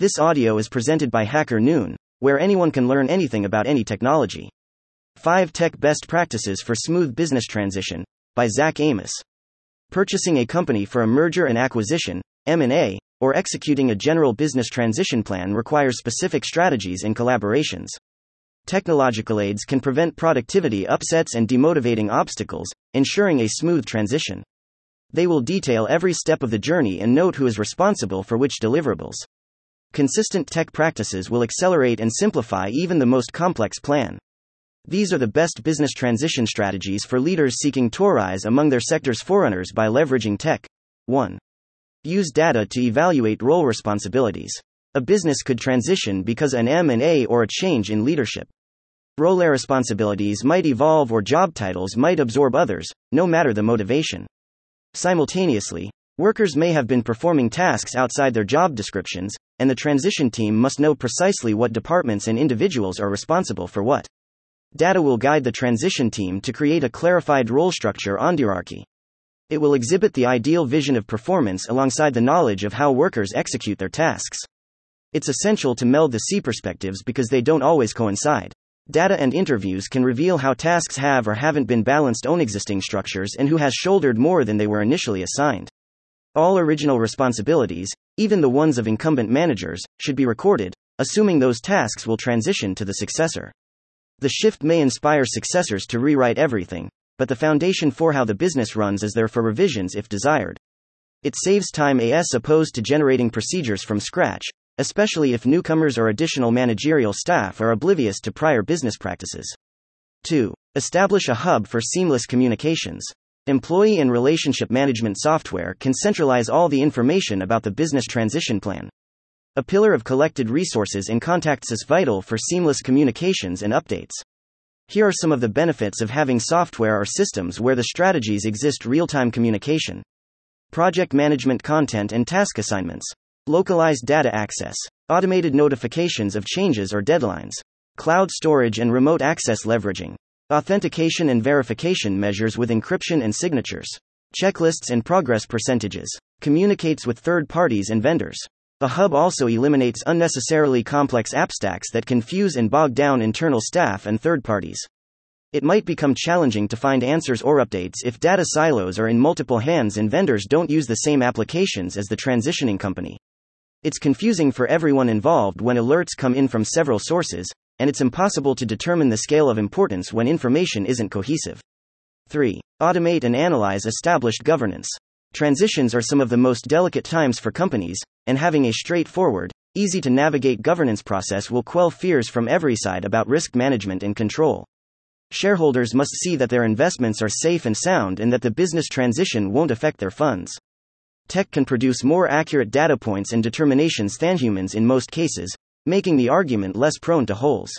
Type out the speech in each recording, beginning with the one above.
This audio is presented by HackerNoon, where anyone can learn anything about any technology. 5 Tech Best Practices for Smooth Business Transition by Zac Amos. Purchasing a company for a merger and acquisition, M&A, or executing a general business transition plan requires specific strategies and collaborations. Technological aids can prevent productivity upsets and demotivating obstacles, ensuring a smooth transition. They will detail every step of the journey and note who is responsible for which deliverables. Consistent tech practices will accelerate and simplify even the most complex plan. These are the best business transition strategies for leaders seeking to rise among their sector's forerunners by leveraging tech. 1. Use data to evaluate role responsibilities. A business could transition because an M&A or a change in leadership. Role responsibilities might evolve or job titles might absorb others, no matter the motivation. Simultaneously, Workers may have been performing tasks outside their job descriptions, and the transition team must know precisely what departments and individuals are responsible for what. Data will guide the transition team to create a clarified role structure on hierarchy. It will exhibit the ideal vision of performance alongside the knowledge of how workers execute their tasks. It's essential to meld the C perspectives because they don't always coincide. Data and interviews can reveal how tasks have or haven't been balanced on existing structures and who has shouldered more than they were initially assigned. All original responsibilities, even the ones of incumbent managers, should be recorded, assuming those tasks will transition to the successor. The shift may inspire successors to rewrite everything, but the foundation for how the business runs is there for revisions if desired. It saves time as opposed to generating procedures from scratch, especially if newcomers or additional managerial staff are oblivious to prior business practices. 2. Establish a hub for seamless communications. Employee and relationship management software can centralize all the information about the business transition plan. A pillar of collected resources and contacts is vital for seamless communications and updates. Here are some of the benefits of having software or systems where the strategies exist real time communication, project management content and task assignments, localized data access, automated notifications of changes or deadlines, cloud storage and remote access leveraging, Authentication and verification measures with encryption and signatures. Checklists and progress percentages. Communicates with third parties and vendors. The hub also eliminates unnecessarily complex app stacks that confuse and bog down internal staff and third parties. It might become challenging to find answers or updates if data silos are in multiple hands and vendors don't use the same applications as the transitioning company. It's confusing for everyone involved when alerts come in from several sources, and it's impossible to determine the scale of importance when information isn't cohesive. 3. Automate and analyze established governance. Transitions are some of the most delicate times for companies, and having a straightforward, easy to navigate governance process will quell fears from every side about risk management and control. Shareholders must see that their investments are safe and sound and that the business transition won't affect their funds. Tech can produce more accurate data points and determinations than humans in most cases, making the argument less prone to holes.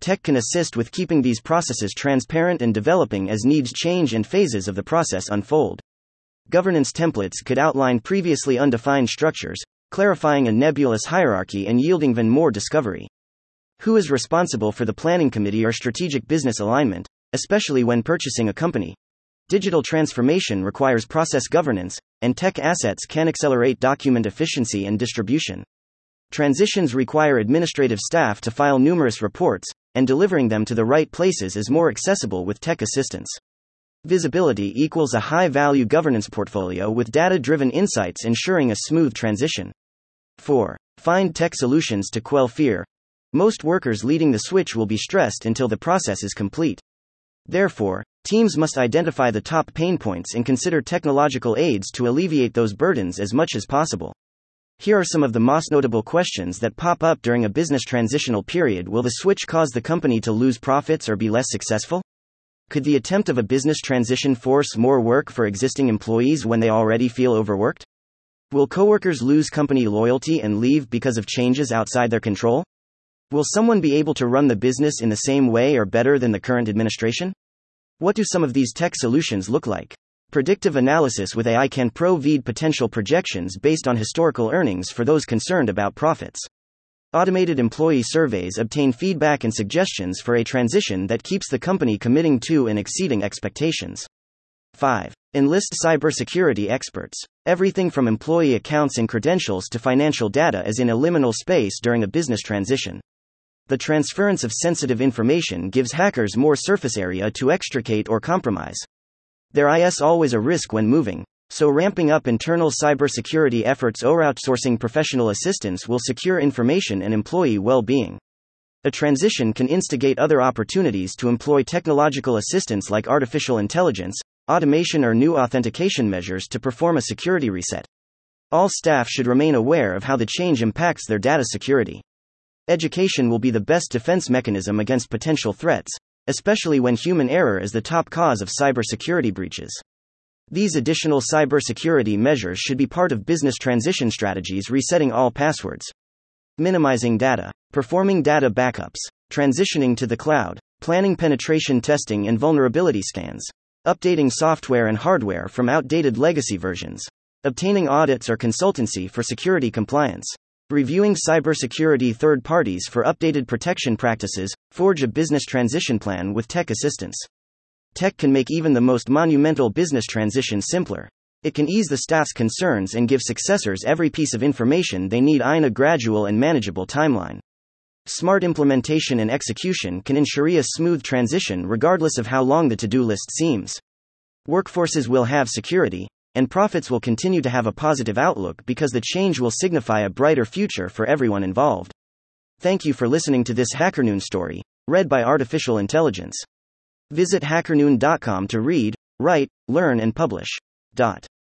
Tech can assist with keeping these processes transparent and developing as needs change and phases of the process unfold. Governance templates could outline previously undefined structures, clarifying a nebulous hierarchy and yielding even more discovery. Who is responsible for the planning committee or strategic business alignment, especially when purchasing a company? Digital transformation requires process governance, and tech assets can accelerate document efficiency and distribution. Transitions require administrative staff to file numerous reports, and delivering them to the right places is more accessible with tech assistance. Visibility equals a high value governance portfolio with data driven insights ensuring a smooth transition. 4. Find tech solutions to quell fear. Most workers leading the switch will be stressed until the process is complete. Therefore, teams must identify the top pain points and consider technological aids to alleviate those burdens as much as possible. Here are some of the most notable questions that pop up during a business transitional period. Will the switch cause the company to lose profits or be less successful? Could the attempt of a business transition force more work for existing employees when they already feel overworked? Will coworkers lose company loyalty and leave because of changes outside their control? Will someone be able to run the business in the same way or better than the current administration? What do some of these tech solutions look like? Predictive analysis with AI can provide potential projections based on historical earnings for those concerned about profits. Automated employee surveys obtain feedback and suggestions for a transition that keeps the company committing to and exceeding expectations. 5. Enlist cybersecurity experts. Everything from employee accounts and credentials to financial data is in a liminal space during a business transition. The transference of sensitive information gives hackers more surface area to extricate or compromise. There is always a risk when moving, so ramping up internal cybersecurity efforts or outsourcing professional assistance will secure information and employee well-being. A transition can instigate other opportunities to employ technological assistance like artificial intelligence, automation, or new authentication measures to perform a security reset. All staff should remain aware of how the change impacts their data security. Education will be the best defense mechanism against potential threats, especially when human error is the top cause of cybersecurity breaches. These additional cybersecurity measures should be part of business transition strategies resetting all passwords, minimizing data, performing data backups, transitioning to the cloud, planning penetration testing and vulnerability scans, updating software and hardware from outdated legacy versions, obtaining audits or consultancy for security compliance, reviewing cybersecurity third parties for updated protection practices, forge a business transition plan with tech assistance. Tech can make even the most monumental business transition simpler. It can ease the staff's concerns and give successors every piece of information they need in a gradual and manageable timeline. Smart implementation and execution can ensure a smooth transition regardless of how long the to do list seems. Workforces will have security, and profits will continue to have a positive outlook because the change will signify a brighter future for everyone involved. Thank you for listening to this HackerNoon story, read by Artificial Intelligence. Visit hackerNoon.com to read, write, learn, and publish. Dot.